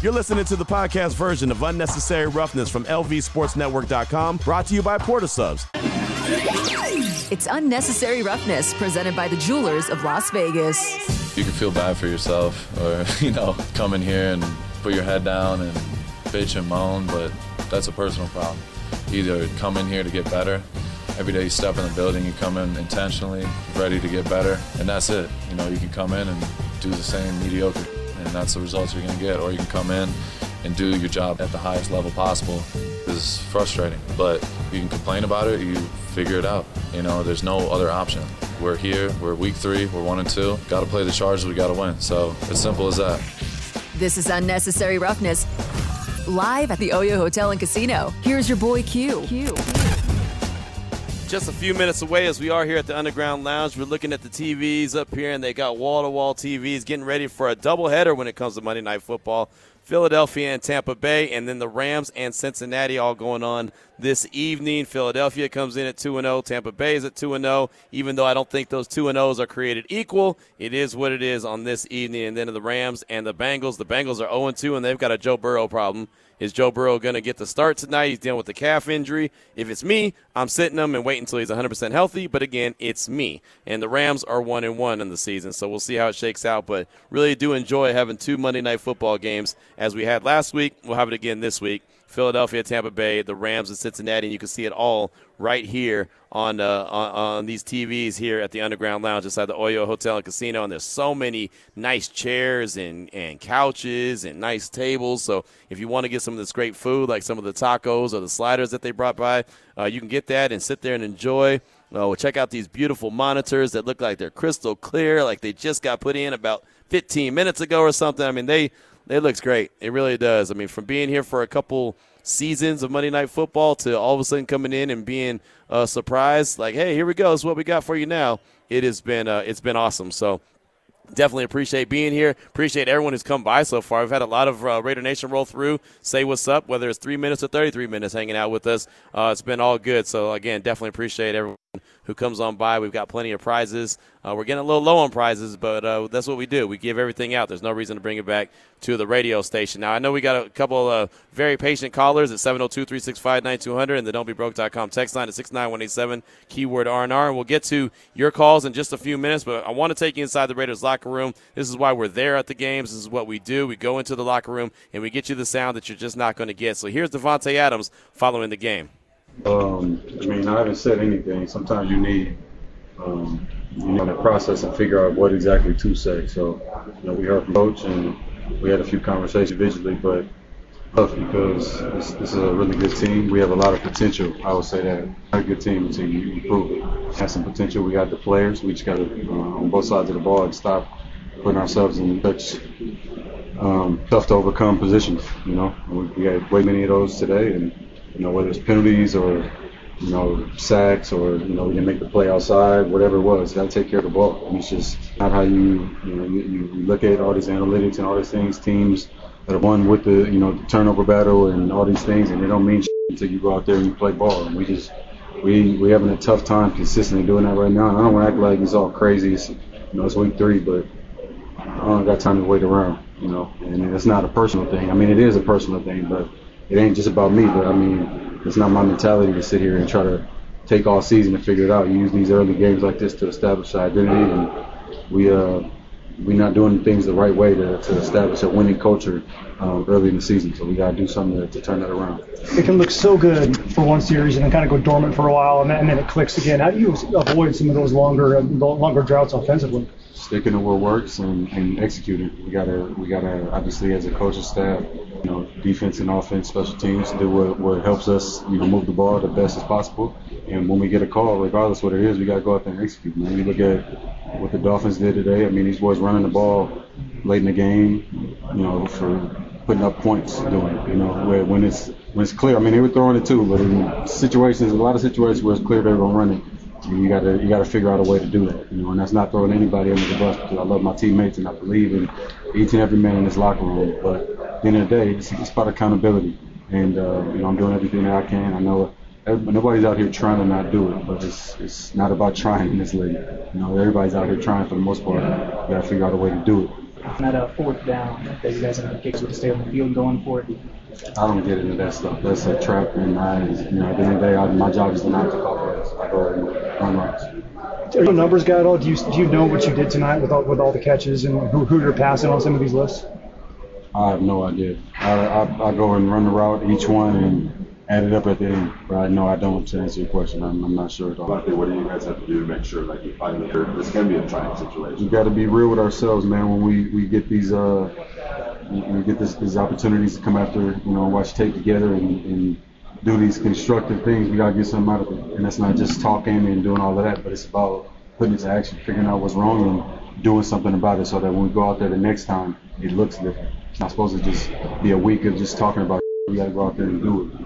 You're listening to the podcast version of Unnecessary Roughness from LVSportsNetwork.com, brought to you by Port of Subs. It's Unnecessary Roughness, presented by the Jewelers of Las Vegas. You can feel bad for yourself, or, you know, come in here and put your head down and bitch and moan, but that's a personal problem. Either come in here to get better. Every day you step in the building, you come in intentionally, ready to get better, and that's it. You know, you can come in and do the same mediocre, and that's the results you're going to get. Or you can come in and do your job at the highest level possible. It's frustrating, but you can complain about it, you figure it out. You know, there's no other option. We're here, we're week three, we're one and two. Got to play the Chargers, we got to win. So, as simple as that. This is Unnecessary Roughness, live at the Oyo Hotel and Casino. Here's your boy Q. Q. Just a few minutes away as we are here at the Underground Lounge. We're looking at the TVs up here, and they got wall to wall TVs getting ready for a doubleheader when it comes to Monday Night Football. Philadelphia and Tampa Bay, and then the Rams and Cincinnati all going on this evening. Philadelphia comes in at 2 0. Tampa Bay is at 2 0. Even though I don't think those 2 0s are created equal, it is what it is on this evening. And then the Rams and the Bengals. The Bengals are 0 2, and they've got a Joe Burrow problem. Is Joe Burrow going to get the start tonight? He's dealing with the calf injury. If it's me, I'm sitting him and waiting until he's 100% healthy. But again, it's me. And the Rams are 1 and 1 in the season. So we'll see how it shakes out. But really do enjoy having two Monday night football games as we had last week. We'll have it again this week. Philadelphia, Tampa Bay, the Rams, and Cincinnati. And you can see it all right here on, uh, on, on these TVs here at the Underground Lounge inside the Oyo Hotel and Casino. And there's so many nice chairs and, and couches and nice tables. So if you want to get some of this great food, like some of the tacos or the sliders that they brought by, uh, you can get that and sit there and enjoy. Uh, we'll check out these beautiful monitors that look like they're crystal clear, like they just got put in about 15 minutes ago or something. I mean, they it looks great. It really does. I mean, from being here for a couple seasons of Monday Night Football to all of a sudden coming in and being uh, surprised, like, hey, here we go. This is what we got for you now. It has been uh, it's been awesome. So definitely appreciate being here. Appreciate everyone who's come by so far. We've had a lot of uh, Raider Nation roll through, say what's up, whether it's three minutes or 33 minutes hanging out with us. Uh, it's been all good. So, again, definitely appreciate everyone who comes on by. We've got plenty of prizes. Uh, we're getting a little low on prizes, but uh, that's what we do. We give everything out. There's no reason to bring it back to the radio station. Now, I know we got a couple of very patient callers at 702 365 9200 and the don'tbebroke.com text line at 69187, keyword R&R. And we'll get to your calls in just a few minutes, but I want to take you inside the Raiders locker room. This is why we're there at the games. This is what we do. We go into the locker room and we get you the sound that you're just not going to get. So here's Davante Adams following the game. Um, I mean, I haven't said anything. Sometimes you need, um, you know, to process and figure out what exactly to say. So, you know, we heard from coach and we had a few conversations visually, but tough because this, this, is a really good team. We have a lot of potential. I would say that not a good team until you improve it. Has some potential. We got the players. We just got to uh, on both sides of the ball and stop putting ourselves in such um, tough to overcome positions. You know, we, we had way many of those today, and you know whether it's penalties or you know sacks or you know we didn't make the play outside, whatever it was, got to take care of the ball. Mean, it's just not how you you know you, you look at all these analytics and all these things. Teams that have won with the you know the turnover battle and all these things, and they don't mean shit until you go out there and you play ball. And we just we we having a tough time consistently doing that right now. And I don't want to act like it's all crazy. It's, you know, it's week three, but I don't got time to wait around. You know, and it's not a personal thing. I mean, it is a personal thing, but it ain't just about me. But I mean, it's not my mentality to sit here and try to take all season to figure it out. You use these early games like this to establish identity, and we uh we're not doing things the right way to, to establish a winning culture um, early in the season. So we got to do something to, to, turn that around. It can look so good for one series and then kind of go dormant for a while, and then, and then it clicks again. How do you avoid some of those longer longer droughts offensively? Sticking to what works and, and executing. We gotta we gotta obviously as a coaching staff, you know, defense and offense, special teams, do what, what helps us, you know, move the ball the best as possible. And when we get a call, regardless what it is, we gotta go out there and execute. Man, you look at what the Dolphins did today. I mean, these boys running the ball late in the game, you know, for putting up points doing it. You know, where when it's when it's clear. I mean, they were throwing it too, but in situations, a lot of situations where it's clear they were You gotta you gotta figure out a way to do that, you know, and that's not throwing anybody under the bus because I love my teammates and I believe in each and every man in this locker room. But at the end of the day, it's, it's about accountability, and uh, you know I'm doing everything that I can. I know nobody's out here trying to not do it, but it's it's not about trying in this league. You know, everybody's out here trying for the most part. You got to figure out a way to do it. that uh, fourth down that you guys have kicks with to stay on the field going for it. I don't get into that stuff. That's a trap, and I, you know, at the end of the day, I, my job is not to call plays. I go and run routes. Are you a numbers guy at all? Do you do you know what you did tonight with all, with all the catches and who, who you're passing on some of these lists? I have no idea. I, I, I go and run the route, each one, and add it up at the end. But I no, I don't. To answer your question, I'm, I'm not sure at all. What do you guys have to do to make sure like you find that this can be a trying situation? We got to be real with ourselves, man. When we, we get these uh we get this, these opportunities to come after, you know, watch tape together and, and do these constructive things, we gotta get something out of it. And that's not just talking and doing all of that, but it's about putting it to action, figuring out what's wrong and doing something about it so that when we go out there the next time, it looks different. It's not supposed to just be a week of just talking about it. We gotta go out there and do it.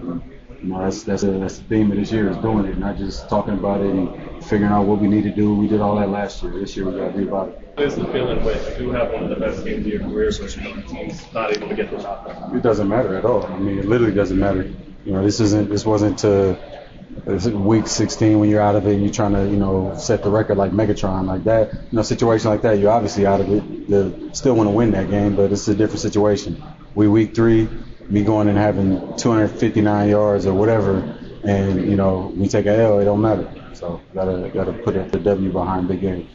You know, that's that's a, that's the theme of this year is doing it, not just talking about it and figuring out what we need to do. We did all that last year. This year we gotta be about it. What is the feeling with you have one of the best games of your career versus another team's not able to get the done? It doesn't matter at all. I mean, it literally doesn't matter. You know, this isn't this wasn't to week 16 when you're out of it and you're trying to you know set the record like Megatron like that. You know, situation like that, you're obviously out of it. You still want to win that game, but it's a different situation. We week three, me going and having 259 yards or whatever, and you know we take a L, it don't matter. So gotta gotta put the W behind big games.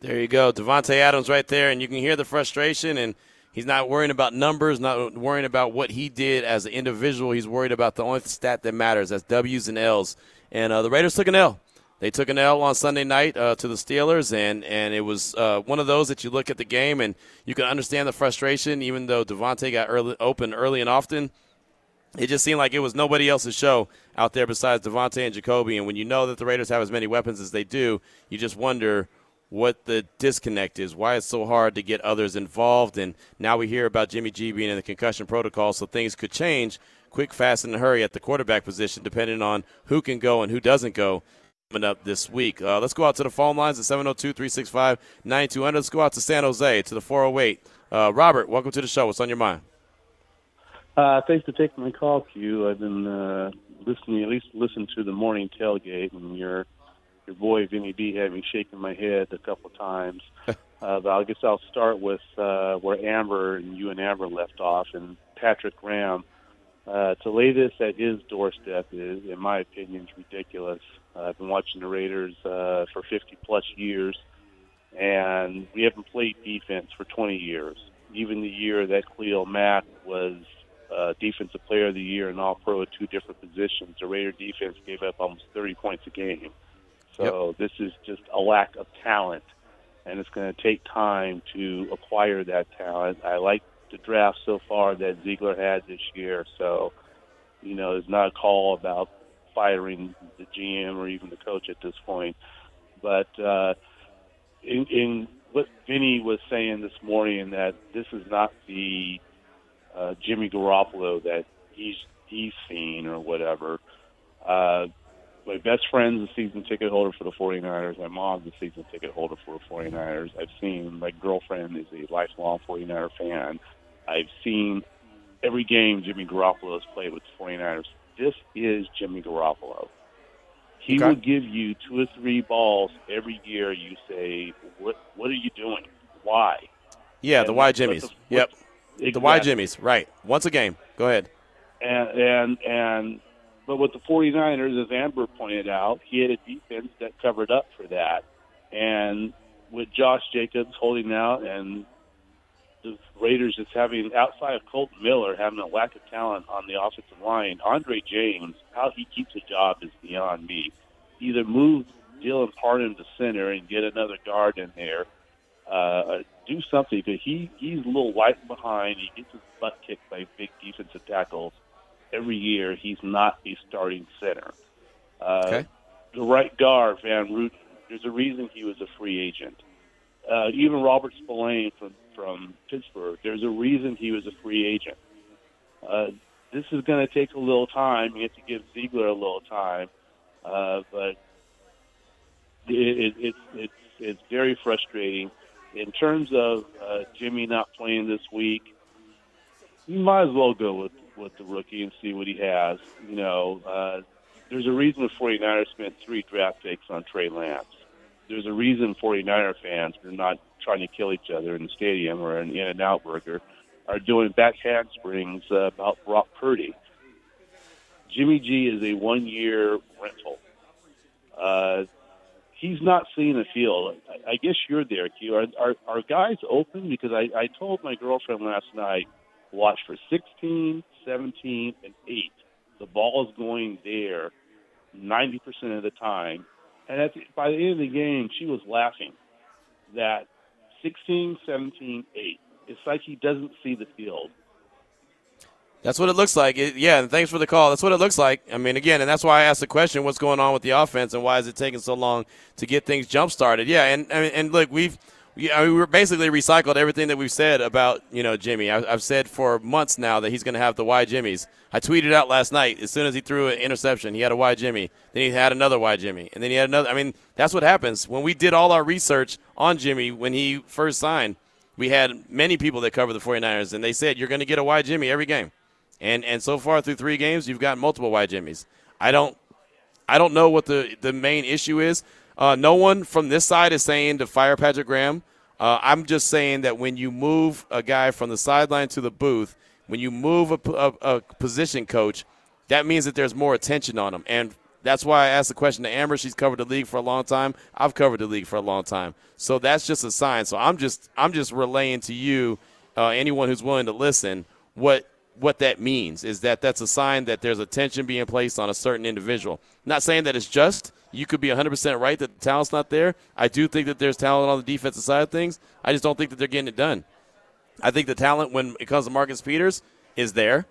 There you go, Davante Adams right there, and you can hear the frustration and. He's not worrying about numbers, not worrying about what he did as an individual. He's worried about the only stat that matters. That's W's and L's. And uh, the Raiders took an L. They took an L on Sunday night uh, to the Steelers, and, and it was uh, one of those that you look at the game and you can understand the frustration, even though Davante got early, open early and often. It just seemed like it was nobody else's show out there besides Davante and Jacoby. And when you know that the Raiders have as many weapons as they do, you just wonder – what the disconnect is, why it's so hard to get others involved. And now we hear about Jimmy G being in the concussion protocol, so things could change quick, fast, and hurry at the quarterback position, depending on who can go and who doesn't go coming up this week. Uh, let's go out to the phone lines at 702 365 9200. Let's go out to San Jose to the 408. Uh, Robert, welcome to the show. What's on your mind? Uh, thanks for taking my call, Q. I've been uh, listening, at least listen to the morning tailgate, and you're your boy Vinny B had me shaking my head a couple of times. uh, but I guess I'll start with uh, where Amber and you and Amber left off, and Patrick Graham. Uh, to lay this at his doorstep is, in my opinion, ridiculous. Uh, I've been watching the Raiders uh, for 50 plus years, and we haven't played defense for 20 years. Even the year that Khalil Mack was uh, Defensive Player of the Year and All Pro at two different positions, the Raider defense gave up almost 30 points a game. So yep. this is just a lack of talent, and it's going to take time to acquire that talent. I like the draft so far that Ziegler had this year, so you know it's not a call about firing the GM or even the coach at this point. But uh, in, in what Vinny was saying this morning, that this is not the uh, Jimmy Garoppolo that he's he's seen or whatever. Uh, my best friend's a season ticket holder for the 49ers. My mom's a season ticket holder for the 49ers. I've seen my girlfriend is a lifelong 49er fan. I've seen every game Jimmy Garoppolo has played with the 49ers. This is Jimmy Garoppolo. He okay. will give you two or three balls every year. You say, "What? What are you doing? Why?" Yeah, and the why Jimmys. The, yep, exactly. the why Jimmys. Right. Once a game. Go ahead. And and and but with the 49ers, as Amber pointed out, he had a defense that covered up for that. And with Josh Jacobs holding out and the Raiders just having, outside of Kolton Miller, having a lack of talent on the offensive line, Andre James, how he keeps a job is beyond me. Either move Dylan Parham to center and get another guard in there, uh, do something because he he's a little light behind. He gets his butt kicked by big defensive tackles every year he's not a starting center. Uh, okay. The right guard, Van Roten, there's a reason he was a free agent. Uh, even Robert Spillane from, from Pittsburgh, there's a reason he was a free agent. Uh, this is going to take a little time. You have to give Ziegler a little time, uh, but it, it, it, it's it's very frustrating. In terms of uh, Jimmy not playing this week, you might as well go with with the rookie and see what he has. You know, uh, there's a reason the 49ers spent three draft picks on Trey Lance. There's a reason 49er fans are not trying to kill each other in the stadium or an In and Out Burger are doing back handsprings uh, about Brock Purdy. Jimmy G is a one year rental. Uh, he's not seeing the field. I, I guess you're there, Q. Are, are, are guys open? Because I, I told my girlfriend last night, watch for 16, 17, and 8. The ball is going there 90% of the time. And at the, by the end of the game, she was laughing that 16, 17, 8. It's like he doesn't see the field. That's what it looks like. It, yeah, and thanks for the call. That's what it looks like. I mean, again, and that's why I asked the question: What's going on with the offense, and why is it taking so long to get things jump started? Yeah, and and, and look, we've we, I mean, we're basically recycled everything that we've said about you know Jimmy. I, have said for months now that he's going to have the Y Jimmys. I tweeted out last night as soon as he threw an interception, he had a Y Jimmy. Then he had another Y Jimmy, and then he had another. I mean, that's what happens when we did all our research on Jimmy when he first signed. We had many people that cover the 49ers, and they said you're going to get a Y Jimmy every game. And and so far through three games, you've got multiple Y Jimmys. I don't I don't know what the the main issue is. Uh, no one from this side is saying to fire Patrick Graham. Uh, I'm just saying that when you move a guy from the sideline to the booth, when you move a, a, a, position coach, that means that there's more attention on him. And that's why I asked the question to Amber. She's covered the league for a long time. I've covered the league for a long time. So that's just a sign. So I'm just I'm just relaying to you, uh, anyone who's willing to listen, what what that means is that that's a sign that there's attention being placed on a certain individual. Not saying that it's just. You could be 100% right that the talent's not there. I do think that there's talent on the defensive side of things. I just don't think that they're getting it done. I think the talent when it comes to Marcus Peters is there.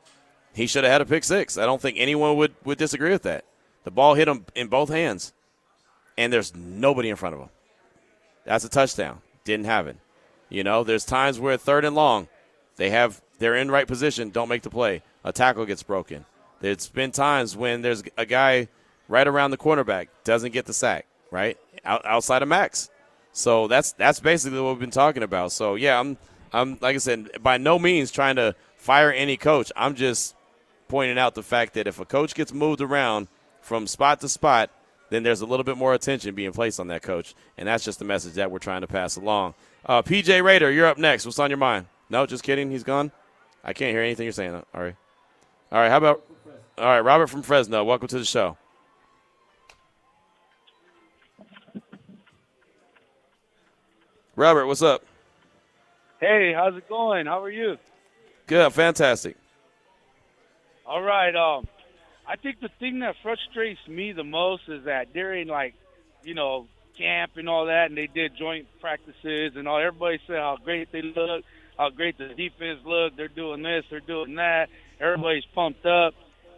He should have had a pick six. I don't think anyone would, would disagree with that. The ball hit him in both hands, and there's nobody in front of him. That's a touchdown. Didn't it. You know, there's times where third and long, they have they're in right position, don't make the play. A tackle gets broken. There's been times when there's a guy right around the cornerback doesn't get the sack, right? Out, outside of Maxx. So that's that's basically what we've been talking about. So yeah, I'm I'm like I said, by no means trying to fire any coach. I'm just pointing out the fact that if a coach gets moved around from spot to spot, then there's a little bit more attention being placed on that coach, and that's just the message that we're trying to pass along. Uh, PJ Raider, you're up next. What's on your mind? No, just kidding. He's gone. I can't hear anything you're saying. All right. All right. How about? All right, Robert from Fresno. Welcome to the show. Robert, what's up? Hey, how's it going? How are you? Good, fantastic. All right. Um, I think the thing that frustrates me the most is that during like, you know, camp and all that, and they did joint practices and all. Everybody said how great they look, how great the defense look. They're doing this, they're doing that. Everybody's pumped up.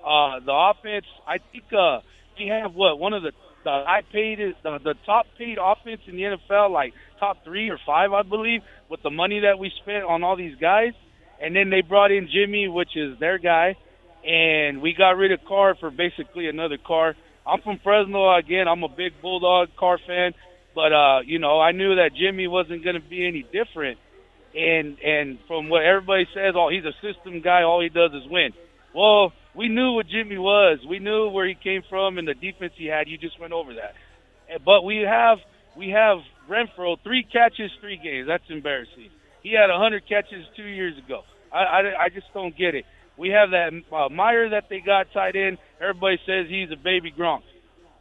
Uh, the offense, I think uh, we have what one of the the high paid the, the top paid offense in the NFL, like top three or five, I believe, with the money that we spent on all these guys. And then they brought in Jimmy, which is their guy, and we got rid of Carr for basically another Carr. I'm from Fresno again. I'm a big Bulldog Carr fan, but uh, you know, I knew that Jimmy wasn't going to be any different. And and from what everybody says, oh, he's a system guy. All he does is win. Well, we knew what Jimmy was. We knew where he came from and the defense he had. You just went over that. But we have we have Renfrow three catches, three games. That's embarrassing. He had 100 catches two years ago. I, I, I just don't get it. We have that uh, Mayer that they got tied in. Everybody says he's a baby Gronk.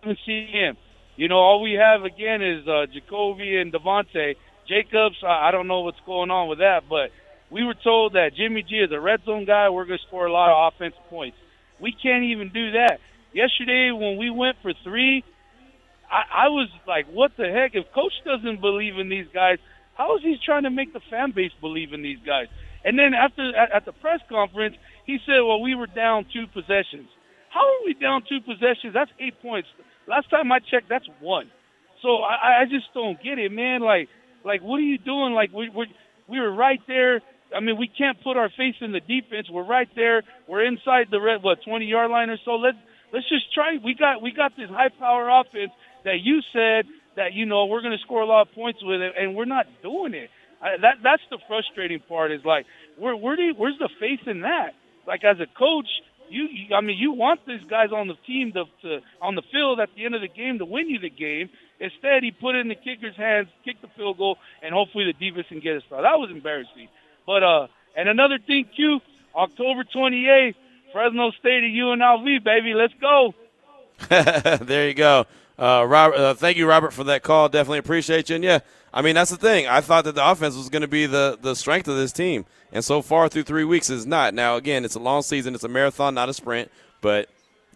I haven't seen him. You know, all we have again is uh, Jacoby and Davante. Jacobs, I, don't know what's going on with that, but we were told that Jimmy G is a red zone guy. We're going to score a lot of offensive points. We can't even do that. Yesterday, when we went for three, I, I was like, what the heck? If coach doesn't believe in these guys, how is he trying to make the fan base believe in these guys? And then after at, at the press conference, he said, "Well, we were down two possessions. How are we down two possessions? That's eight points. Last time I checked, that's one. So I, I just don't get it, man. Like, like what are you doing? Like we we we were right there. I mean, we can't put our face in the defense. We're right there. We're inside the red what 20 yard line or so. Let's let's just try. We got we got this high power offense that you said that you know we're going to score a lot of points with it, and we're not doing it. I, that that's the frustrating part. Is like where where do you, where's the faith in that? Like as a coach, you, you I mean you want these guys on the team to, to on the field at the end of the game to win you the game, Instead, he put it in the kicker's hands, kicked the field goal, and hopefully the defense can get it started. That was embarrassing. But uh, and another thing, Q, October 28th, Fresno State at UNLV, baby. Let's go. there you go. Uh, Robert, uh, thank you, Robert, for that call. Definitely appreciate you. And yeah, I mean that's the thing. I thought that the offense was going to be the the strength of this team, and so far through three weeks is not. Now again, it's a long season. It's a marathon, not a sprint. But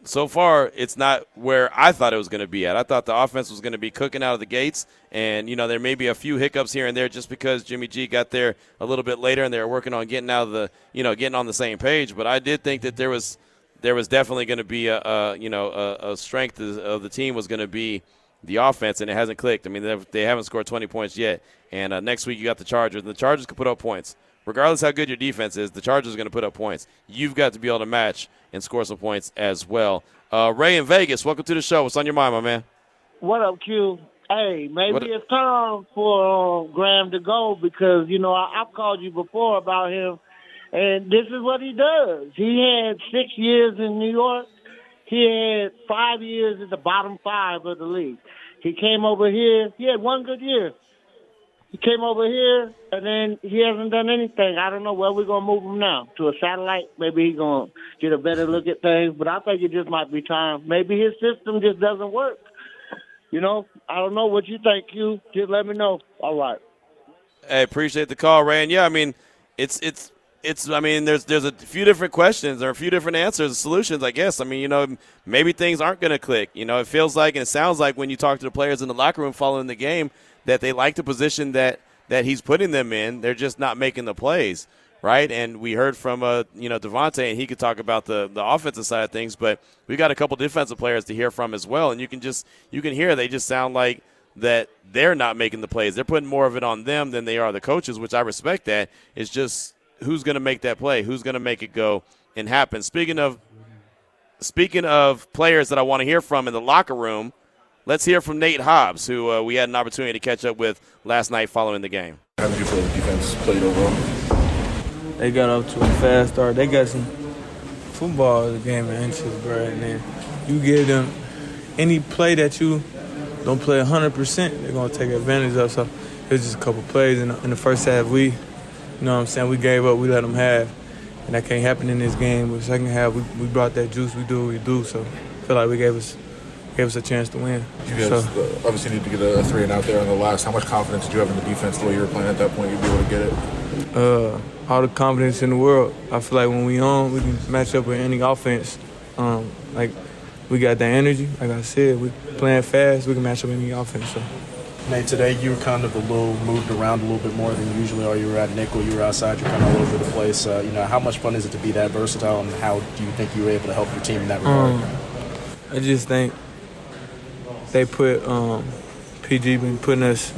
so far, it's not where I thought it was going to be at. I thought the offense was going to be cooking out of the gates, and you know there may be a few hiccups here and there just because Jimmy G got there a little bit later, and they were working on getting out of the you know getting on the same page. But I did think that there was there was definitely going to be a, a, you know a, a strength of the team was going to be the offense, and it hasn't clicked. I mean, they haven't scored 20 points yet. And uh, next week you got the Chargers, and the Chargers can put up points. Regardless how good your defense is, the Chargers are going to put up points. You've got to be able to match and score some points as well. Uh, Ray in Vegas, welcome to the show. What's on your mind, my man? What up, Q? Hey, maybe What- it's time for uh, Graham to go because you know I, I've called you before about him, and this is what he does. He had six years in New York. He had five years at the bottom five of the league. He came over here. He had one good year. He came over here, and then he hasn't done anything. I don't know where we're gonna move him now to a satellite. Maybe he's gonna get a better look at things. But I think it just might be time. Maybe his system just doesn't work. You know, I don't know what you think. You just let me know. All right. Hey, appreciate the call, Ray. And yeah, I mean, it's it's it's. I mean, there's there's a few different questions or a few different answers, solutions. I guess. I mean, you know, maybe things aren't going to click. You know, it feels like and it sounds like when you talk to the players in the locker room following the game that they like the position that that he's putting them in. They're just not making the plays. Right, and we heard from uh, you know Davante, and he could talk about the the offensive side of things, but we got a couple defensive players to hear from as well, and you can just you can hear they just sound like that they're not making the plays. They're putting more of it on them than they are the coaches, which I respect. That it's just who's going to make that play, who's going to make it go and happen. Speaking of speaking of players that I want to hear from in the locker room, let's hear from Nate Hobbs, who uh, we had an opportunity to catch up with last night following the game. How did you feel the defense played overall? They got up to a fast start. They got some football is a game of inches, bro. And then you give them any play that you don't play 100%, they're going to take advantage of. So it was just a couple plays in the, in the first half. We, you know what I'm saying, we gave up, we let them have. And that can't happen in this game. But second half, we, we brought that juice. We do what we do. So I feel like we gave us gave us a chance to win. You guys So, uh, obviously need to get a, a three and out there on the last. How much confidence did you have in the defense the way you were playing at that point? You'd be able to get it. uh, all the confidence in the world. I feel like when we on, we can match up with any offense. Um, like we got that energy. Like I said, we playing fast. We can match up with any offense. So. Nate, today you were kind of a little moved around a little bit more than usually are. You were at nickel, you were outside, you're kind of all over the place. Uh, you know, how much fun is it to be that versatile, and how do you think you were able to help your team in that regard? Um, I just think they put um, PG been putting us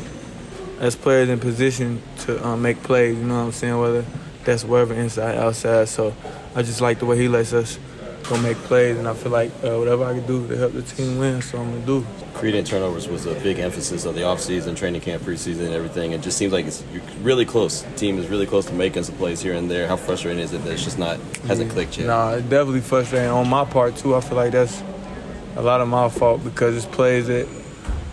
as players in position to um, make plays. You know what I'm saying? Whether that's wherever inside, outside. So I just like the way he lets us go make plays, and I feel like uh, whatever I can do to help the team win, so I'm gonna do. Creating turnovers was a big emphasis of the offseason, training camp, preseason, and everything. It just seems like it's you're really close. The team is really close to making some plays here and there. How frustrating is it that it's just not hasn't clicked yet? Nah, it's definitely frustrating on my part too. I feel like that's a lot of my fault because it's plays that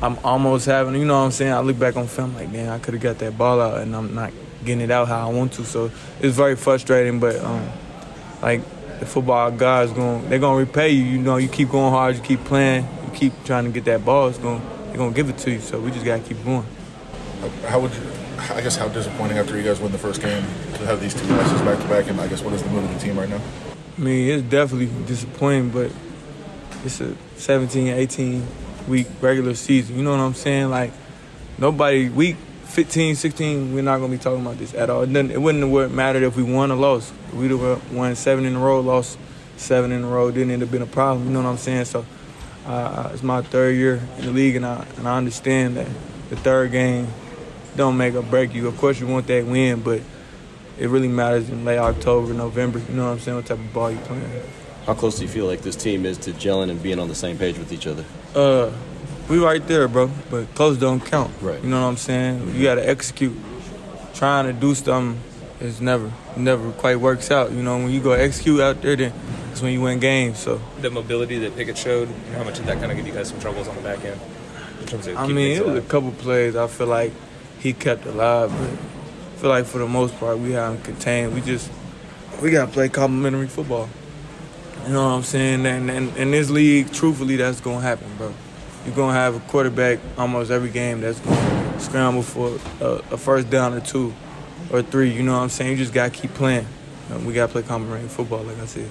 I'm almost having. You know what I'm saying? I look back on film like, man, I could have got that ball out, and I'm not getting it out how I want to. So it's very frustrating. But um, like the football guys going, they're gonna repay you. You know, you keep going hard, you keep playing, you keep trying to get that ball. It's going, they're gonna give it to you. So we just gotta keep going. How would you? I guess how disappointing after you guys win the first game to have these two losses back to back, and I guess what is the mood of the team right now? I mean, it's definitely disappointing, but it's a 17, 18 week regular season. You know what I'm saying? Like, nobody, week 15, 16, we're not going to be talking about this at all. It, it wouldn't have mattered if we won or lost. We'd have won seven in a row, lost seven in a row, didn't end up being a problem. You know what I'm saying? So, uh, it's my third year in the league, and I, and I understand that the third game don't make or break you. Of course, you want that win, but it really matters in late October, November. You know what I'm saying? What type of ball you playing? How close do you feel like this team is to gelling and being on the same page with each other? Uh, we right there, bro. But close don't count. Right. You know what I'm saying? You gotta execute. Trying to do something is never, never quite works out. You know, when you go execute out there, then that's when you win games. So The mobility that Pickett showed, how much did that kind of give you guys some troubles on the back end? in terms of I mean, it was a couple plays I feel like he kept alive, but I feel like for the most part we have him contained. We just we gotta play complementary football. You know what I'm saying? And, in this league, truthfully, that's gonna happen, bro. You're gonna have a quarterback almost every game that's gonna scramble for a, a first down or two or three. You know what I'm saying? You just gotta keep playing. We gotta play common complementary football, like I said.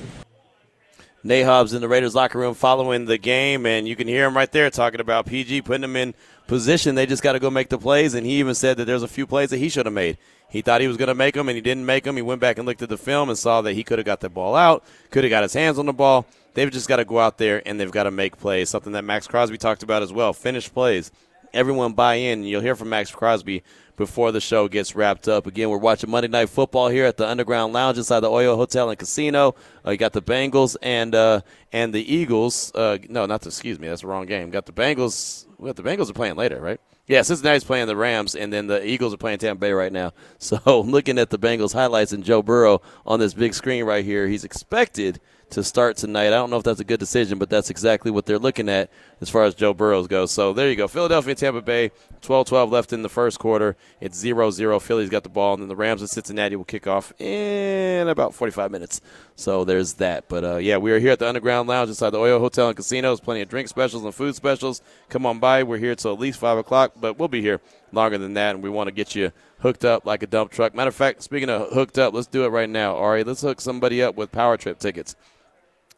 Nate Hobbs in the Raiders locker room following the game, and you can hear him right there talking about PG putting him in position. They just got to go make the plays, and he even said that there's a few plays that he should have made. He thought he was going to make them, and he didn't make them. He went back and looked at the film and saw that he could have got the ball out, could have got his hands on the ball. They've just got to go out there and they've got to make plays. Something that Maxx Crosby talked about as well. Finish plays. Everyone buy in. You'll hear from Maxx Crosby before the show gets wrapped up. Again, we're watching Monday Night Football here at the Underground Lounge inside the Oyo Hotel and Casino. Uh, you got the Bengals and uh, and the Eagles. Uh, no, not the, excuse me, that's the wrong game. Got the Bengals. Well, the Bengals are playing later, right? Yeah, Cincinnati's playing the Rams, and then the Eagles are playing Tampa Bay right now. So, looking at the Bengals highlights and Joe Burrow on this big screen right here, he's expected to start tonight. I don't know if that's a good decision, but that's exactly what they're looking at as far as Joe Burrows goes. So there you go. Philadelphia Tampa Bay, 12 12 left in the first quarter. It's 0 0. Philly's got the ball, and then the Rams and Cincinnati will kick off in about 45 minutes. So there's that. But uh, yeah, we are here at the Underground Lounge inside the Oyo Hotel and Casinos. Plenty of drink specials and food specials. Come on by. We're here till at least 5 o'clock, but we'll be here longer than that, and we want to get you hooked up like a dump truck. Matter of fact, speaking of hooked up, let's do it right now. All right, let's hook somebody up with Power Trip tickets.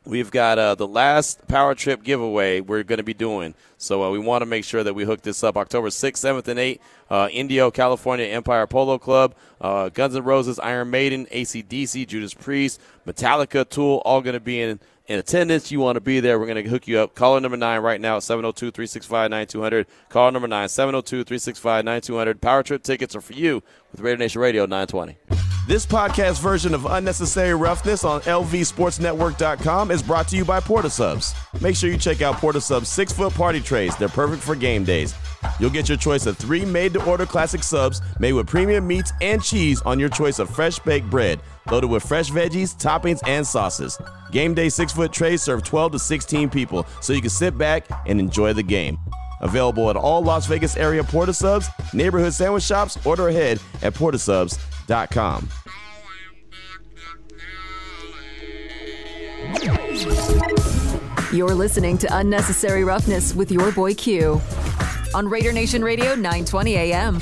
We've got uh, the last Power Trip giveaway we're going to be doing. So uh, we want to make sure that we hook this up October 6th, 7th, and 8th. Uh, Indio, California, Empire Polo Club, uh, Guns N' Roses, Iron Maiden, ACDC, Judas Priest, Metallica, Tool, all going to be in, in attendance. You want to be there. We're going to hook you up. Caller number 9 right now at 702 365 9200. Caller number 9, 702 365 9200. Power Trip tickets are for you with Raider Nation Radio 920. This podcast version of Unnecessary Roughness on LVSportsNetwork.com is brought to you by Port of Subs. Make sure you check out Port of Subs six foot party trays. They're perfect for game days. You'll get your choice of three made to order classic subs made with premium meats and cheese on your choice of fresh baked bread, loaded with fresh veggies, toppings, and sauces. Game day six foot trays serve 12 to 16 people, so you can sit back and enjoy the game. Available at all Las Vegas area Port of Subs, neighborhood sandwich shops, order ahead at portofsubs.com. You're listening to Unnecessary Roughness with your boy Q on Raider Nation Radio 920 AM.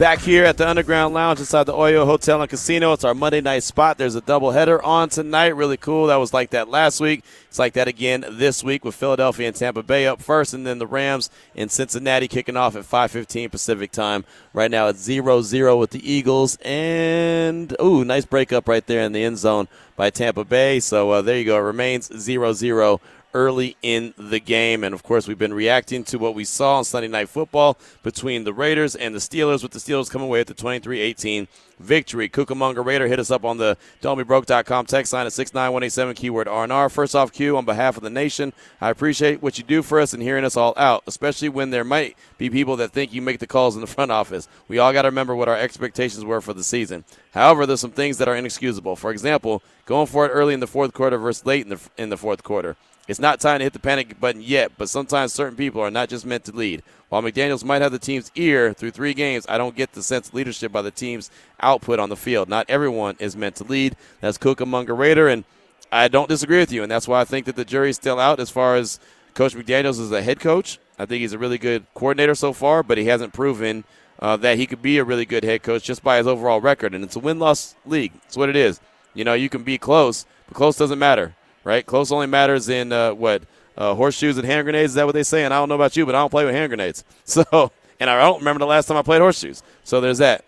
Back here at the Underground Lounge inside the Oyo Hotel and Casino. It's our Monday night spot. There's a doubleheader on tonight. Really cool. That was like that last week. It's like that again this week with Philadelphia and Tampa Bay up first, and then the Rams in Cincinnati kicking off at 5:15 Pacific time. Right now it's 0-0 with the Eagles, and ooh, nice breakup right there in the end zone by Tampa Bay. So uh, there you go. It remains 0-0 early in the game. And of course, we've been reacting to what we saw on Sunday Night Football between the Raiders and the Steelers, with the Steelers coming away at the 23 18 victory. Cucamonga Raider hit us up on the don'tbebroke.com text line at 69187 keyword R&R. First off, Q, on behalf of the nation, I appreciate what you do for us and hearing us all out, especially when there might be people that think you make the calls in the front office. We all got to remember what our expectations were for the season. However, there's some things that are inexcusable. For example, going for it early in the fourth quarter versus late in the, in the fourth quarter. It's not time to hit the panic button yet, but sometimes certain people are not just meant to lead. While McDaniels might have the team's ear through three games, I don't get the sense of leadership by the team's output on the field. Not everyone is meant to lead. That's Cucamonga Raider, and I don't disagree with you, and that's why I think that the jury's still out as far as Coach McDaniels as a head coach. I think he's a really good coordinator so far, but he hasn't proven uh, that he could be a really good head coach just by his overall record. And it's a win loss league. It's what it is. You know, you can be close, but close doesn't matter right? Close only matters in uh, what uh, horseshoes and hand grenades. Is that what they say? And I don't know about you, but I don't play with hand grenades. So, and I don't remember the last time I played horseshoes. So there's that.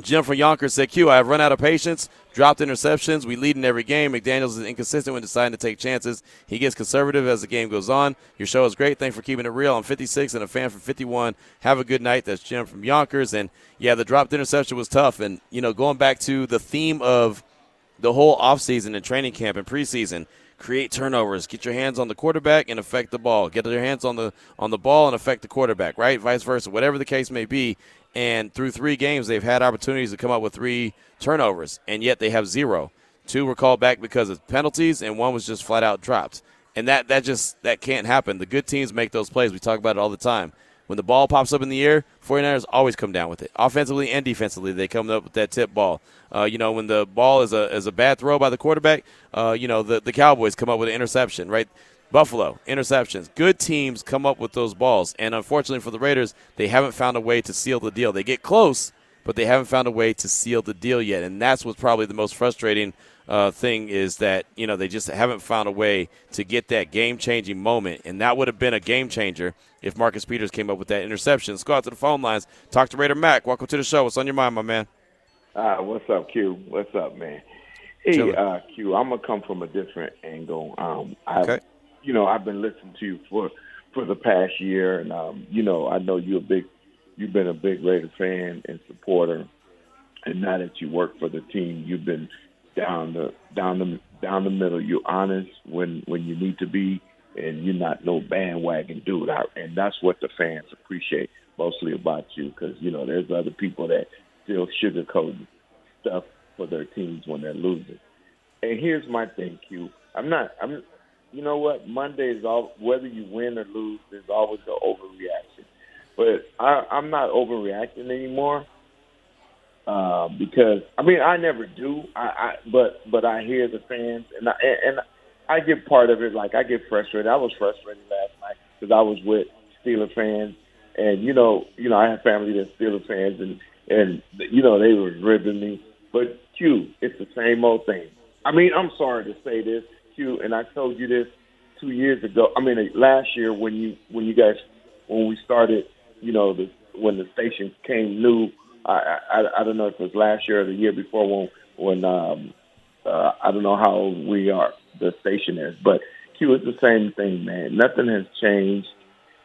Jim from Yonkers said, "Q, I have run out of patience. Dropped interceptions. We lead in every game. McDaniels is inconsistent when deciding to take chances. He gets conservative as the game goes on. Your show is great. Thanks for keeping it real. I'm 56 and a fan from 51. Have a good night. That's Jim from Yonkers. And yeah, the dropped interception was tough. And you know, going back to the theme of the whole offseason and training camp and preseason. Create turnovers. Get your hands on the quarterback and affect the ball. Get your hands on the on the ball and affect the quarterback right? Vice versa whatever the case may be. And through three games they've had opportunities to come up with three turnovers and yet they have zero. Two were called back because of penalties and one was just flat out dropped. And that, that just that can't happen. The good teams make those plays. We talk about it all the time. When the ball pops up in the air, 49ers always come down with it. Offensively and defensively, they come up with that tip ball. Uh, you know, when the ball is a, is a bad throw by the quarterback, uh, you know, the, the Cowboys come up with an interception, right? Buffalo, interceptions. Good teams come up with those balls. And unfortunately for the Raiders, they haven't found a way to seal the deal. They get close, but they haven't found a way to seal the deal yet. And that's what's probably the most frustrating uh, thing is that, you know, they just haven't found a way to get that game changing moment. And that would have been a game changer if Marcus Peters came up with that interception. Let's go out to the phone lines. Talk to Raider Mac. Welcome to the show. What's on your mind, my man? Uh, what's up, Q? What's up, man? Hey, uh, Q, I'm gonna come from a different angle. Um, I, Okay. you know, I've been listening to you for for the past year, and um, you know, I know you're a big, you've been a big Raider fan and supporter, and now that you work for the team, you've been down the down the down the middle. You're honest when when you need to be, and you're not no bandwagon dude. I, and that's what the fans appreciate mostly about you, because you know there's other people that still sugarcoat stuff for their teams when they're losing. And here's my thing, Q. I'm not. I'm. You know what? Monday is all. Whether you win or lose, there's always an overreaction. But I, I'm not overreacting anymore uh, because I mean I never do. I, I but but I hear the fans and I and I get part of it. Like I get frustrated. I was frustrated last night because I was with Steeler fans, and you know you know I have family that's Steeler fans, and and you know they were ribbing me. But Q, it's the same old thing. I mean I'm sorry to say this, Q, and I told you this two years ago. I mean last year when you when you guys when we started, you know the when the station came new. I, I I don't know if it was last year or the year before when when um uh I don't know how we are the station is, but Q is the same thing, man. Nothing has changed.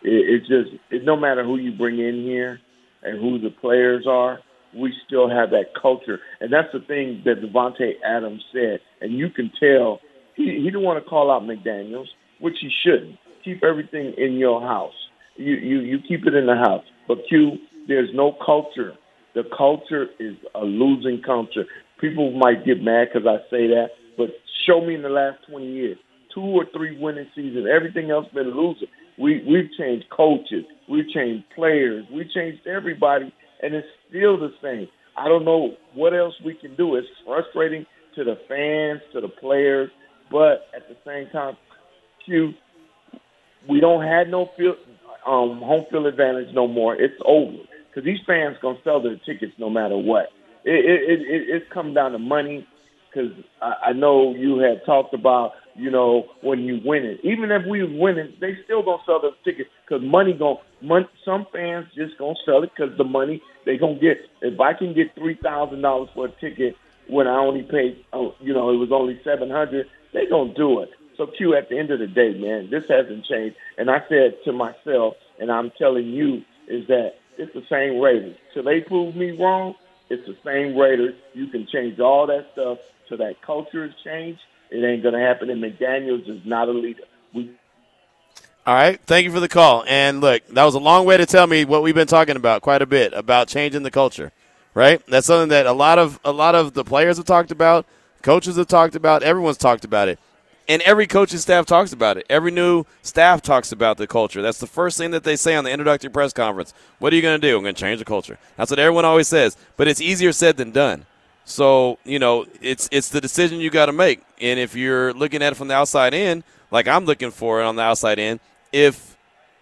It, it just it, no matter who you bring in here and who the players are, we still have that culture, and that's the thing that Davante Adams said, and you can tell he he didn't want to call out McDaniels, which he shouldn't. Keep everything in your house. You you you keep it in the house. But Q, there's no culture. The culture is a losing culture. People might get mad because I say that, but show me in the last 20 years two or three winning seasons. Everything else been losing. We we've changed coaches, we've changed players, we changed everybody, and it's still the same. I don't know what else we can do. It's frustrating to the fans, to the players, but at the same time, Q, we don't have no field, um, home field advantage no more. It's over because these fans gonna sell their tickets no matter what. It it, it it's come down to money because I, I know you had talked about you know when you win it. Even if we win it, they still gonna sell their tickets because money gon' mon- Some fans just gonna sell it because the money they gonna get. If I can get three thousand dollars for a ticket when I only paid, oh, you know, it was only seven hundred, they gonna do it. So Q, at the end of the day, man, this hasn't changed. And I said to myself, and I'm telling you, is that it's the same Raiders. Till they prove me wrong, it's the same Raiders. You can change all that stuff so that culture has changed. It ain't gonna happen. And McDaniels is not a leader. We All right. Thank you for the call. And look, that was a long way to tell me what we've been talking about quite a bit about changing the culture. Right? That's something that a lot of a lot of the players have talked about, coaches have talked about, everyone's talked about it. And every coaching staff talks about it. Every new staff talks about the culture. That's the first thing that they say on the introductory press conference. What are you going to do? I'm going to change the culture. That's what everyone always says. But it's easier said than done. So you know, it's it's the decision you got to make. And if you're looking at it from the outside in, like I'm looking for it on the outside in, if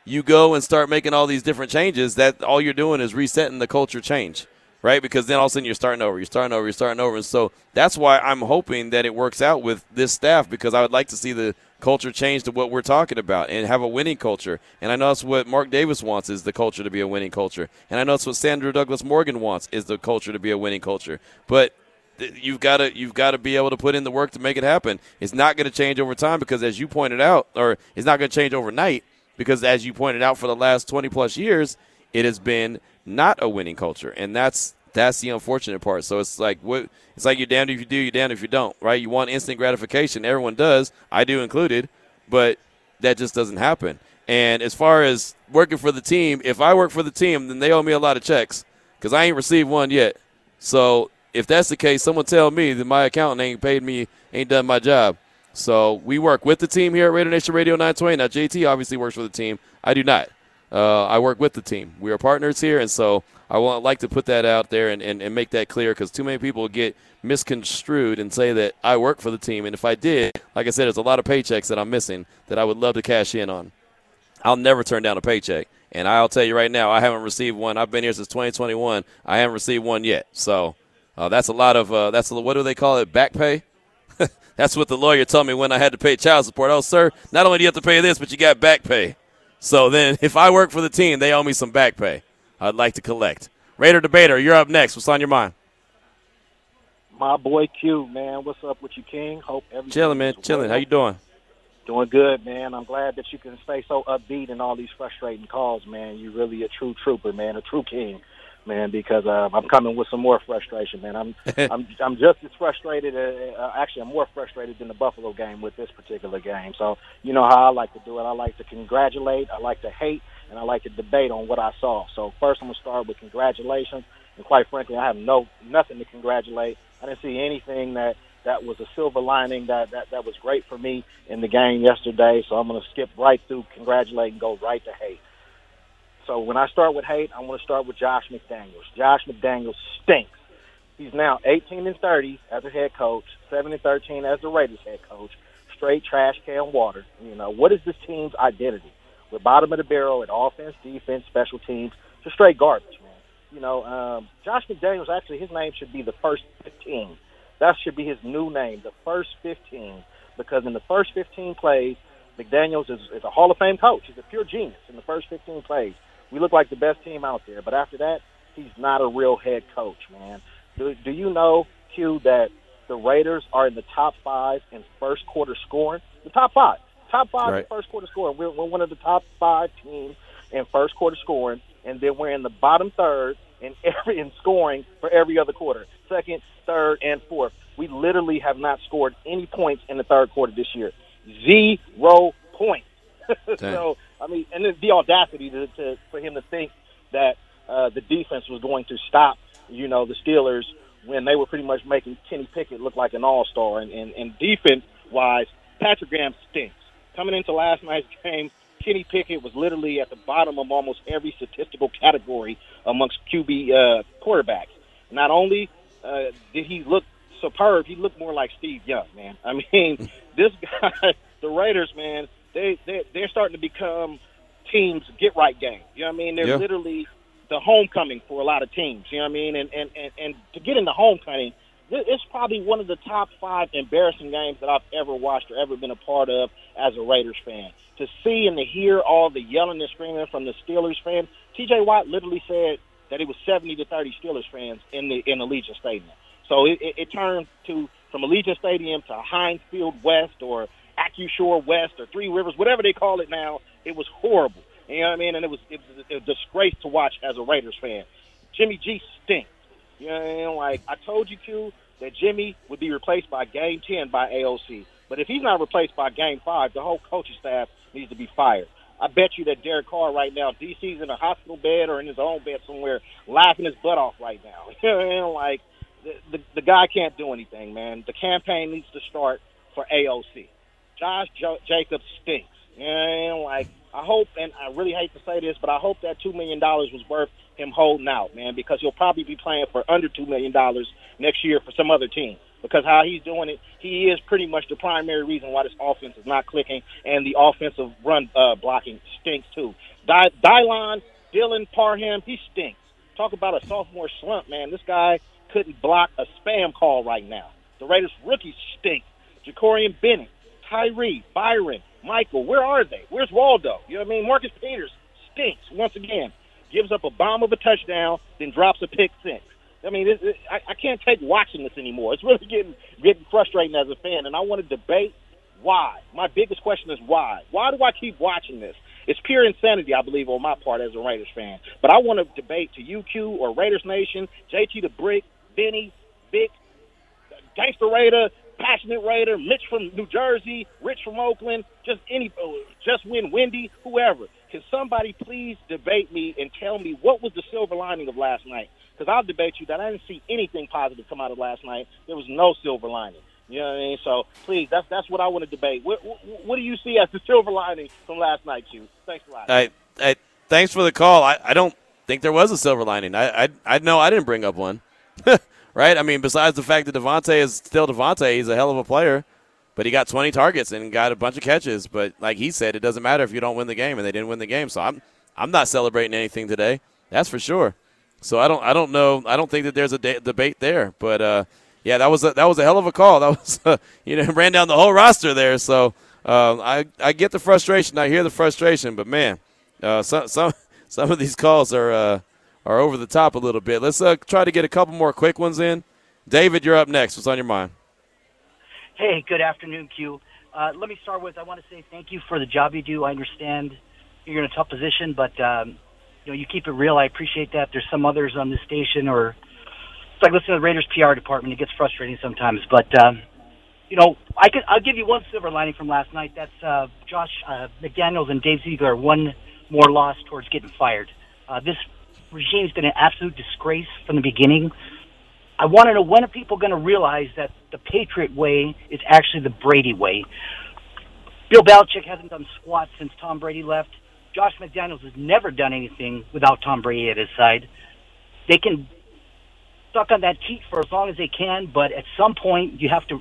you go and start making all these different changes, that all you're doing is resetting the culture change, right? Because then all of a sudden you're starting over, you're starting over, you're starting over, and so that's why I'm hoping that it works out with this staff because I would like to see the culture change to what we're talking about and have a winning culture. And I know that's what Mark Davis wants is the culture to be a winning culture. And I know that's what Sandra Douglas Morgan wants is the culture to be a winning culture. But you've got to you've got to be able to put in the work to make it happen. It's not going to change over time because as you pointed out or it's not going to change overnight because as you pointed out for the last 20 plus years it has been not a winning culture and that's that's the unfortunate part. So it's like what it's like you're damned if you do, you're damned if you don't, right? You want instant gratification. Everyone does, I do included, but that just doesn't happen. And as far as working for the team, if I work for the team, then they owe me a lot of checks because I ain't received one yet. So if that's the case, someone tell me that my accountant ain't paid me, ain't done my job. So we work with the team here at Raider Nation Radio 920. Now, JT obviously works for the team. I do not. Uh, I work with the team. We are partners here, and so I want like to put that out there and, and, and make that clear because too many people get misconstrued and say that I work for the team. And if I did, like I said, there's a lot of paychecks that I'm missing that I would love to cash in on. I'll never turn down a paycheck. And I'll tell you right now, I haven't received one. I've been here since 2021. I haven't received one yet. So uh, that's a lot of uh, that's a, what do they call it? Back pay. that's what the lawyer told me when I had to pay child support. Oh, sir, not only do you have to pay this, but you got back pay. So then, if I work for the team, they owe me some back pay. I'd like to collect. Raider debater, you're up next. What's on your mind? My boy Q, man, what's up with you, King? Hope everything. Chilling, man. Chilling. How you doing? Doing good, man. I'm glad that you can stay so upbeat in all these frustrating calls, man. You're really a true trooper, man, a true king, man. Because uh, I'm coming with some more frustration, man. I'm I'm I'm just as frustrated. Uh, uh, actually, I'm more frustrated than the Buffalo game with this particular game. So you know how I like to do it. I like to congratulate. I like to hate, and I like to debate on what I saw. So first, I'm gonna start with congratulations. And quite frankly, I have no nothing to congratulate. I didn't see anything that that was a silver lining that, that, that was great for me in the game yesterday. So I'm going to skip right through congratulate and go right to hate. So when I start with hate, I want to start with Josh McDaniels. Josh McDaniels stinks. He's now 18 and 30 as a head coach, 7 and 13 as the Raiders head coach. Straight trash can water. You know what is this team's identity? We're bottom of the barrel at offense, defense, special teams. Just straight garbage, man. You know, um, Josh McDaniels actually his name should be the first 15 that should be his new name, the first 15, because in the first 15 plays, McDaniels is, is a Hall of Fame coach. He's a pure genius in the first 15 plays. We look like the best team out there, but after that, he's not a real head coach, man. Do, do you know, Q, that the Raiders are in the top five in first quarter scoring? The top five. Top five Right. in first quarter scoring. We're, we're one of the top five teams in first quarter scoring, and then we're in the bottom third in every in scoring for every other quarter. Second, third, and fourth. We literally have not scored any points in the third quarter this year. Zero points. so I mean, and then the audacity to, to for him to think that uh, the defense was going to stop, you know, the Steelers when they were pretty much making Kenny Pickett look like an all star. And, and, and defense wise, Patrick Graham stinks. Coming into last night's game, Kenny Pickett was literally at the bottom of almost every statistical category amongst QB uh, quarterbacks. Not only uh, did he look superb, he looked more like Steve Young, man. I mean, this guy, the Raiders, man, they, they they're starting to become teams get right game. You know what I mean? They're Yeah. literally the homecoming for a lot of teams. You know what I mean? And and and, and to get into homecoming, it's probably one of the top five embarrassing games that I've ever watched or ever been a part of as a Raiders fan. To see and to hear all the yelling and screaming from the Steelers fans, T.J. Watt literally said that it was 70 to 30 Steelers fans in the in Allegiant Stadium. So it, it, it turned to from Allegiant Stadium to Heinz Field West or Acrisure West or Three Rivers, whatever they call it now. It was horrible. You know what I mean? And it was it was a disgrace to watch as a Raiders fan. Jimmy G stinks. You know, what I mean? like I told you, Q, that Jimmy would be replaced by Game Ten by AOC. But if he's not replaced by Game Five, the whole coaching staff needs to be fired. I bet you that Derek Carr right now, DC's in a hospital bed or in his own bed somewhere, laughing his butt off right now. You know what I mean? Like the, the the guy can't do anything, man. The campaign needs to start for AOC. Josh jo- Jacobs stinks. Mean? Like I hope, and I really hate to say this, but I hope that two million dollars was worth him holding out, man, because he'll probably be playing for under two million dollars next year for some other team. Because how he's doing it, he is pretty much the primary reason why this offense is not clicking, and the offensive run uh, blocking stinks too. Dy- Dylon, Dylan Parham, he stinks. Talk about a sophomore slump, man. This guy couldn't block a spam call right now. The Raiders rookies stink. Jakorian Bennett, Tyree, Byron, Michael, where are they? Where's Waldo? You know what I mean? Marcus Peters stinks once again. Gives up a bomb of a touchdown, then drops a pick six. I mean, it, it, I, I can't take watching this anymore. It's really getting getting frustrating as a fan, and I want to debate why. My biggest question is why. Why do I keep watching this? It's pure insanity, I believe, on my part as a Raiders fan. But I want to debate to UQ or Raiders Nation, JT the Brick, Benny, Vic, Gangster Raider, Passionate Raider, Mitch from New Jersey, Rich from Oakland, just any, just win Wendy, whoever. Can somebody please debate me and tell me what was the silver lining of last night? Because I'll debate you that I didn't see anything positive come out of last night. There was no silver lining. You know what I mean? So please, that's that's what I want to debate. What, what, what do you see as the silver lining from last night, Q? Thanks a lot. I, I, thanks for the call. I, I don't think there was a silver lining. I, I, I know I didn't bring up one. right? I mean, besides the fact that Davante is still Davante, he's a hell of a player, but he got 20 targets and got a bunch of catches. But like he said, it doesn't matter if you don't win the game, and they didn't win the game. So I'm, I'm not celebrating anything today. That's for sure. So I don't, I don't know. I don't think that there's a de- debate there. But uh, yeah, that was a, that was a hell of a call. That was, uh, you know, ran down the whole roster there. So um, I, I get the frustration. I hear the frustration. But man, uh, some, some, some of these calls are. Are over the top a little bit. Let's uh, try to get a couple more quick ones in. David, you're up next. What's on your mind? Hey, good afternoon, Q. Uh, let me start with I want to say thank you for the job you do. I understand you're in a tough position, but um, you know you keep it real. I appreciate that. There's some others on this station, or it's like listening to the Raiders PR department. It gets frustrating sometimes, but um, you know I could I'll give you one silver lining from last night. That's uh, Josh uh, McDaniels and Dave Ziegler one more loss towards getting fired. Uh, this regime's been an absolute disgrace from the beginning. I want to know when are people going to realize that the Patriot way is actually the Brady way? Bill Belichick hasn't done squat since Tom Brady left. Josh McDaniels has never done anything without Tom Brady at his side. They can suck on that teat for as long as they can, but at some point you have to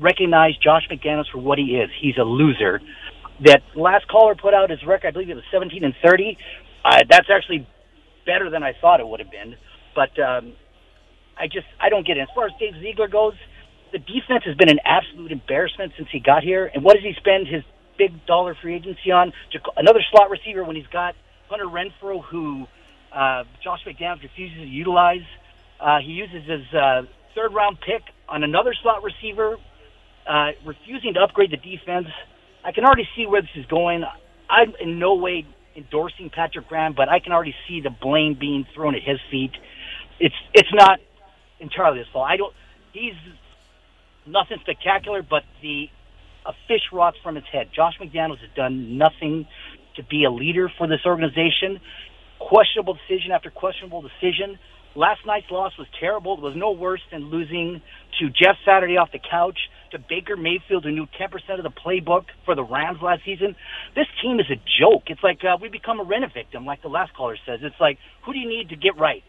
recognize Josh McDaniels for what he is. He's a loser. That last caller put out his record, I believe it was 17 and 30. Uh, that's actually better than I thought it would have been. But um, I just I don't get it. As far as Dave Ziegler goes, the defense has been an absolute embarrassment since he got here. And what does he spend his big dollar free agency on? Another slot receiver when he's got Hunter Renfrow, who uh, Josh McDaniels refuses to utilize. Uh, he uses his uh, third round pick on another slot receiver, uh, refusing to upgrade the defense. I can already see where this is going. I'm in no way endorsing Patrick Graham, but I can already see the blame being thrown at his feet. It's it's not entirely his fault. I don't. He's nothing spectacular, but the a fish rots from his head. Josh McDaniels has done nothing to be a leader for this organization. Questionable decision after questionable decision. Last night's loss was terrible. It was no worse than losing to Jeff Saturday off the couch, to Baker Mayfield, who knew 10% of the playbook for the Rams last season. This team is a joke. It's like uh, we become a rent a victim, like the last caller says. It's like, who do you need to get right?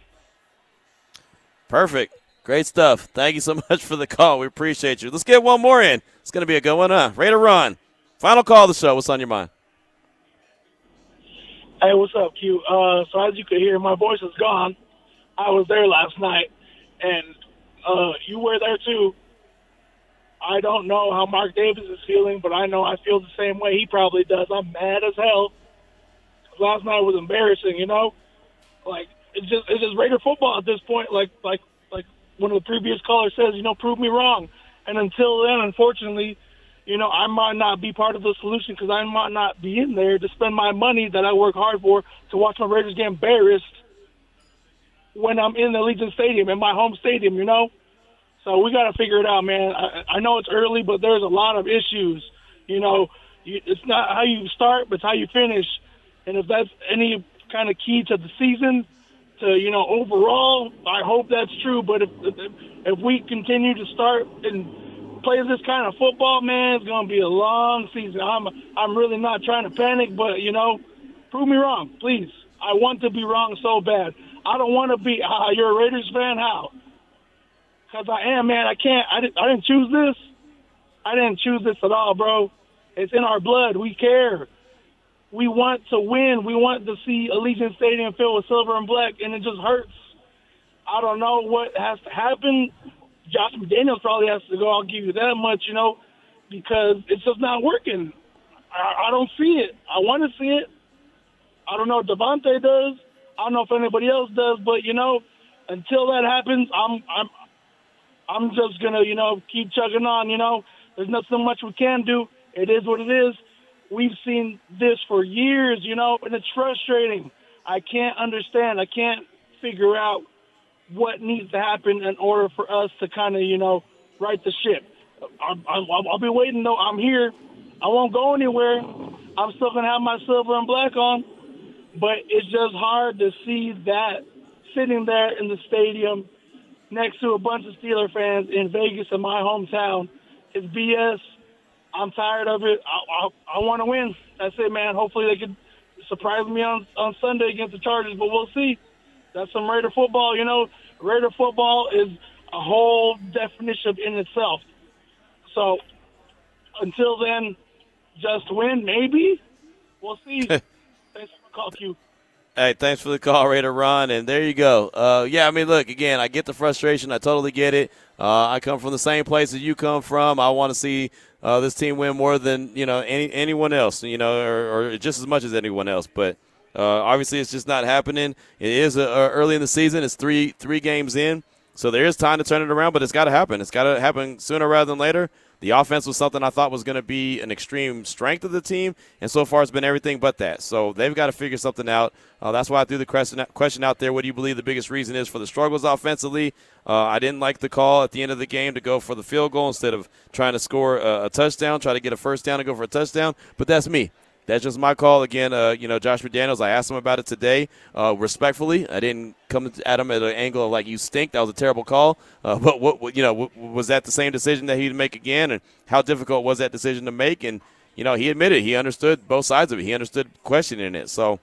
Perfect. Great stuff. Thank you so much for the call. We appreciate you. Let's get one more in. It's going to be a good one, huh? Ready to run. Final call of the show. What's on your mind? Hey, what's up, Q? Uh, so as you could hear, my voice is gone. I was there last night, and uh, you were there too. I don't know how Mark Davis is feeling, but I know I feel the same way he probably does. I'm mad as hell. Last night was embarrassing, you know. Like it's just it's just Raider football at this point. Like like like one of the previous callers says, you know, prove me wrong. And until then, unfortunately, you know, I might not be part of the solution because I might not be in there to spend my money that I work hard for to watch my Raiders get embarrassed when I'm in the Allegiant Stadium, in my home stadium, you know? So we got to figure it out, man. I, I know it's early, but there's a lot of issues. You know, you, it's not how you start, but it's how you finish. And if that's any kind of key to the season, to you know overall, I hope that's true. But if if, we continue to start and play this kind of football, man, it's gonna be a long season. I'm I'm really not trying to panic, but you know, prove me wrong, please. I want to be wrong so bad. I don't want to be. Uh, you're a Raiders fan, how? Because I am, man. I can't. I didn't. I didn't choose this. I didn't choose this at all, bro. It's in our blood. We care. We want to win. We want to see Allegiant Stadium filled with silver and black, and it just hurts. I don't know what has to happen. Josh McDaniels probably has to go. I'll give you that much, you know, because it's just not working. I, I don't see it. I want to see it. I don't know if Davante does. I don't know if anybody else does, but you know, until that happens, I'm I'm I'm just gonna you know keep chugging on. You know, there's not so much we can do. It is what it is. We've seen this for years, you know, and it's frustrating. I can't understand. I can't figure out what needs to happen in order for us to kind of you know right the ship. I'll, I'll, I'll be waiting though. I'm here. I won't go anywhere. I'm still gonna have my silver and black on but it's just hard to see that sitting there in the stadium next to a bunch of Steeler fans in Vegas in my hometown It's BS. I'm tired of it. I, I, I want to win. That's it, man. Hopefully they could surprise me on on Sunday against the Chargers, but we'll see. That's some Raider football. You know, Raider football is a whole definition in itself. So until then, just win, maybe. We'll see. Thanks for the call, Q. Hey, thanks for the call, Raider Ron. And there you go. Uh, yeah, I mean, look, again, I get the frustration. I totally get it. Uh, I come from the same place that you come from. I want to see uh, this team win more than you know any anyone else, you know, or, or just as much as anyone else. But uh, obviously, it's just not happening. It is uh, early in the season. It's three three games in, so there is time to turn it around. But it's got to happen. It's got to happen sooner rather than later. The offense was something I thought was going to be an extreme strength of the team, and so far it's been everything but that. So they've got to figure something out. Uh, that's why I threw the question out there. What do you believe the biggest reason is for the struggles offensively? Uh, I didn't like the call at the end of the game to go for the field goal instead of trying to score a, a touchdown, try to get a first down and go for a touchdown. But that's me. That's just my call. Again, uh, you know, Josh McDaniels, I asked him about it today uh, respectfully. I didn't come at him at an angle of like, you stink. That was a terrible call. Uh, but, what, what, you know, was that the same decision that he'd make again? And how difficult was that decision to make? And, you know, he admitted he understood both sides of it. He understood questioning it. So,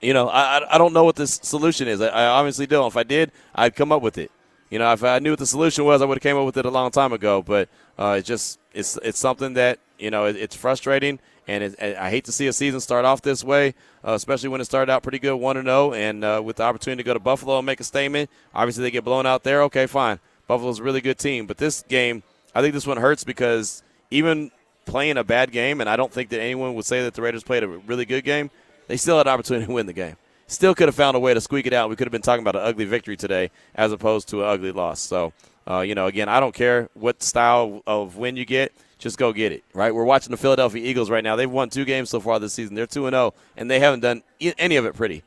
you know, I, I don't know what the solution is. I, I obviously don't. If I did, I'd come up with it. You know, if I knew what the solution was, I would have came up with it a long time ago. But uh, it's just it's it's something that you know it, it's frustrating and it, I hate to see a season start off this way, uh, especially when it started out pretty good, one and zero, and uh, with the opportunity to go to Buffalo and make a statement. Obviously, they get blown out there. Okay, fine. Buffalo's a really good team, but this game, I think this one hurts because even playing a bad game, and I don't think that anyone would say that the Raiders played a really good game. They still had an opportunity to win the game. Still could have found a way to squeak it out. We could have been talking about an ugly victory today as opposed to an ugly loss. So, uh, you know, again, I don't care what style of win you get just go get it, right? We're watching the Philadelphia Eagles right now. They've won two games so far this season. They're 2 0, and they haven't done any of it pretty.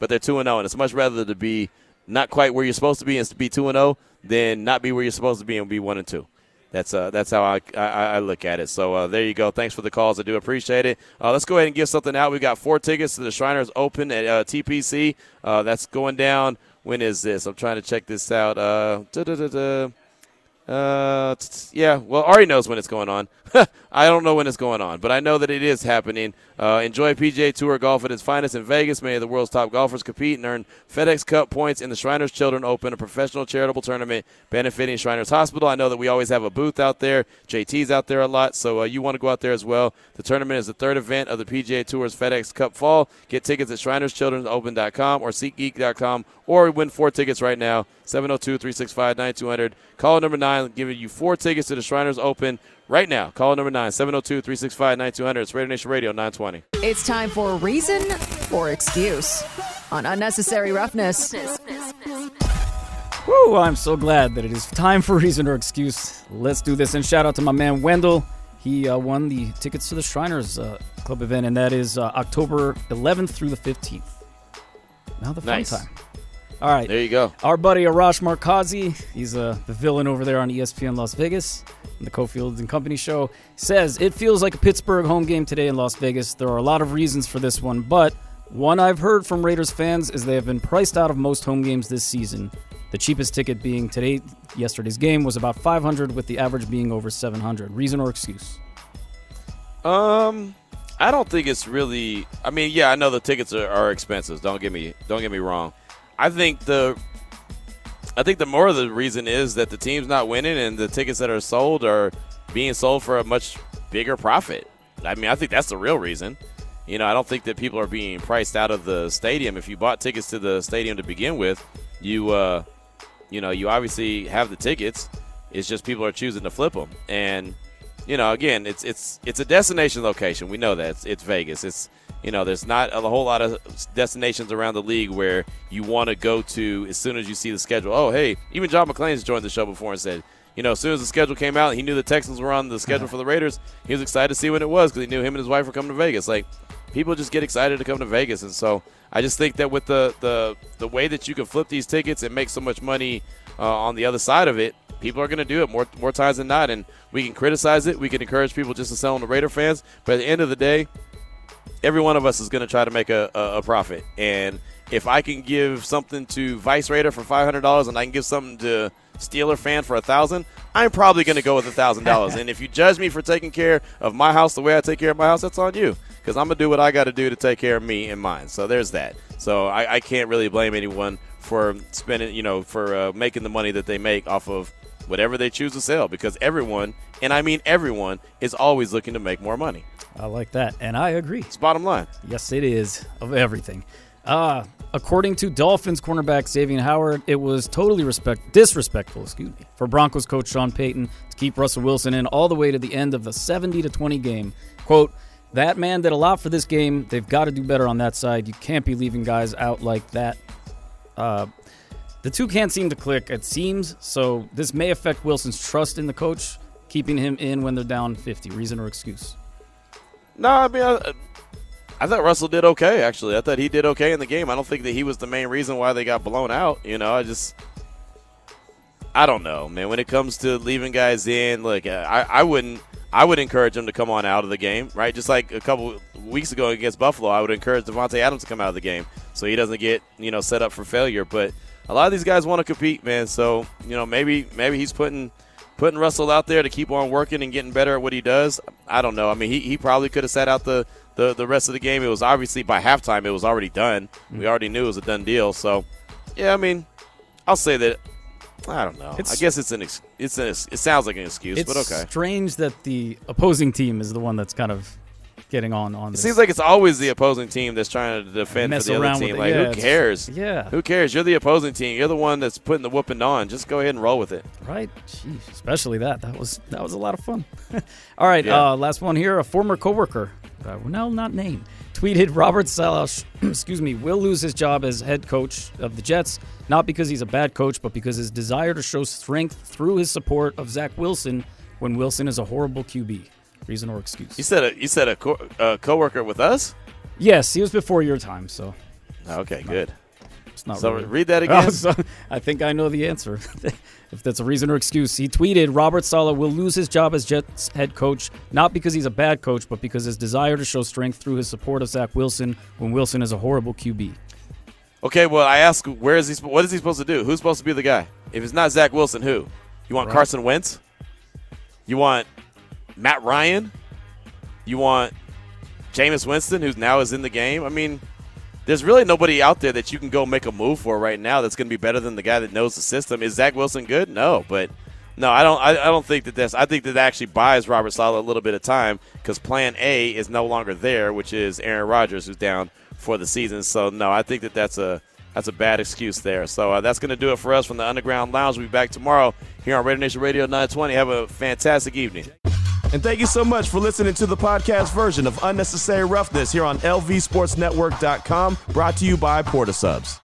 But they're 2 0, and it's much rather to be not quite where you're supposed to be and to be 2 0 than not be where you're supposed to be and be 1 and 2. That's uh, that's how I, I, I look at it. So uh, there you go. Thanks for the calls. I do appreciate it. Uh, let's go ahead and give something out. We've got four tickets to the Shriners Open at uh, TPC. Uh, that's going down. When is this? I'm trying to check this out. Uh, uh, yeah, well, Ari knows when it's going on. I don't know when it's going on, but I know that it is happening. Uh, enjoy PGA Tour golf at its finest in Vegas. Many of the world's top golfers compete and earn FedEx Cup points in the Shriners Children Open, a professional charitable tournament benefiting Shriners Hospital. I know that we always have a booth out there. JT's out there a lot, so uh, you want to go out there as well. The tournament is the third event of the PGA Tour's FedEx Cup Fall. Get tickets at ShrinersChildren'sOpen.com or SeatGeek.com or win four tickets right now. 702 365 9200. Call number nine, giving you four tickets to the Shriners Open right now. Call number nine, 702 365 9200. It's Raider Nation Radio 920. It's time for Reason or Excuse on Unnecessary Roughness. Woo, I'm so glad that it is time for Reason or Excuse. Let's do this. And shout out to my man Wendell. He uh, won the tickets to the Shriners uh, Club event, and that is uh, October 11th through the 15th. Now the fun Nice. time. All right. There you go. Our buddy Arash Markazi, he's uh, the villain over there on ESPN Las Vegas, in the Cofield and Company show, says it feels like a Pittsburgh home game today in Las Vegas. There are a lot of reasons for this one, but one I've heard from Raiders fans is they have been priced out of most home games this season. The cheapest ticket being today, yesterday's game was about 500, with the average being over 700. Reason or excuse? Um, I don't think it's really. I mean, yeah, I know the tickets are, are expensive. Don't get me don't get me wrong. I think the I think the more of the reason is that the team's not winning and the tickets that are sold are being sold for a much bigger profit. I mean, I think that's the real reason. You know, I don't think that people are being priced out of the stadium. If you bought tickets to the stadium to begin with, you uh, you know, you obviously have the tickets. It's just people are choosing to flip them. And you know, again, it's it's it's a destination location. We know that it's, it's Vegas. It's you know, there's not a whole lot of destinations around the league where you want to go to as soon as you see the schedule. Oh, hey, even John McClain's joined the show before and said, you know, as soon as the schedule came out, he knew the Texans were on the schedule for the Raiders. He was excited to see when it was because he knew him and his wife were coming to Vegas. Like, people just get excited to come to Vegas, and so I just think that with the the the way that you can flip these tickets and make so much money uh, on the other side of it, people are going to do it more more times than not. And we can criticize it, we can encourage people just to sell on the Raider fans, but at the end of the day, every one of us is going to try to make a, a, a profit. And if I can give something to Vice Raider for five hundred dollars, and I can give something to Steeler fan for a thousand, I'm probably going to go with a thousand dollars. And if you judge me for taking care of my house the way I take care of my house, that's on you. Because I'm gonna do what I got to do to take care of me and mine. So there's that. So I, I can't really blame anyone for spending, you know, for uh, making the money that they make off of whatever they choose to sell. Because everyone, and I mean everyone, is always looking to make more money. I like that, and I agree. It's bottom line. Yes, it is of everything. Uh, according to Dolphins cornerback Xavier Howard, it was totally respect disrespectful, excuse me, for Broncos coach Sean Payton to keep Russell Wilson in all the way to the end of the 70 to 20 game. Quote, that man did a lot for this game. They've got to do better on that side. You can't be leaving guys out like that. Uh, the two can't seem to click, it seems. So this may affect Wilson's trust in the coach, keeping him in when they're down 50. Reason or excuse? No, I mean, I, I thought Russell did okay, actually. I thought he did okay in the game. I don't think that he was the main reason why they got blown out. You know, I just. I don't know, man. When it comes to leaving guys in, look, uh, I, I wouldn't. I would encourage him to come on out of the game, right? Just like a couple weeks ago against Buffalo, I would encourage Davante Adams to come out of the game so he doesn't get you know set up for failure. But a lot of these guys want to compete, man. So you know maybe maybe he's putting putting Russell out there to keep on working and getting better at what he does. I don't know. I mean, he, he probably could have sat out the, the the rest of the game. It was obviously by halftime it was already done. Mm-hmm. We already knew it was a done deal. So yeah, I mean, I'll say that I don't know. It's- I guess it's an ex- it's an ex- it sounds like an excuse, but okay. strange that the opposing team is the one that's kind of getting on on It this. seems like it's always the opposing team that's trying to defend for the other team. it. Like, Yeah, who cares? yeah. Who cares? You're the opposing team. You're the one that's putting the whooping on. Just go ahead and roll with it. Right? Jeez, especially that. That was that was a lot of fun. All right, Yeah. uh, last one here. A former coworker, uh, no, not named, tweeted Robert Saleh, excuse me, will lose his job as head coach of the Jets, not because he's a bad coach, but because his desire to show strength through his support of Zach Wilson when Wilson is a horrible QB. Reason or excuse? You said a you said a co- uh, coworker with us. Yes, he was before your time, so Okay, good. It's not So really. read that Oh, again. so I think I know the answer. if that's a reason or excuse, he tweeted Robert Saleh will lose his job as Jets head coach, not because he's a bad coach, but because his desire to show strength through his support of Zach Wilson when Wilson is a horrible QB. Okay, well, I ask, where is he? What is he supposed to do? Who's supposed to be the guy? If it's not Zach Wilson, who? You want Right. Carson Wentz? You want Matt Ryan? You want Jameis Winston, who's now is in the game? I mean, there's really nobody out there that you can go make a move for right now that's going to be better than the guy that knows the system. Is Zach Wilson good? No, but no, I don't. I, I don't think that that's. I think that actually buys Robert Saleh a little bit of time because Plan A is no longer there, which is Aaron Rodgers, who's down for the season. So no, I think that that's a that's a bad excuse there. So uh, that's going to do it for us from the Underground Lounge. We'll be back tomorrow here on Raider Nation Radio 920. Have a fantastic evening. And thank you so much for listening to the podcast version of Unnecessary Roughness here on LVSportsNetwork.com, brought to you by Port of Subs.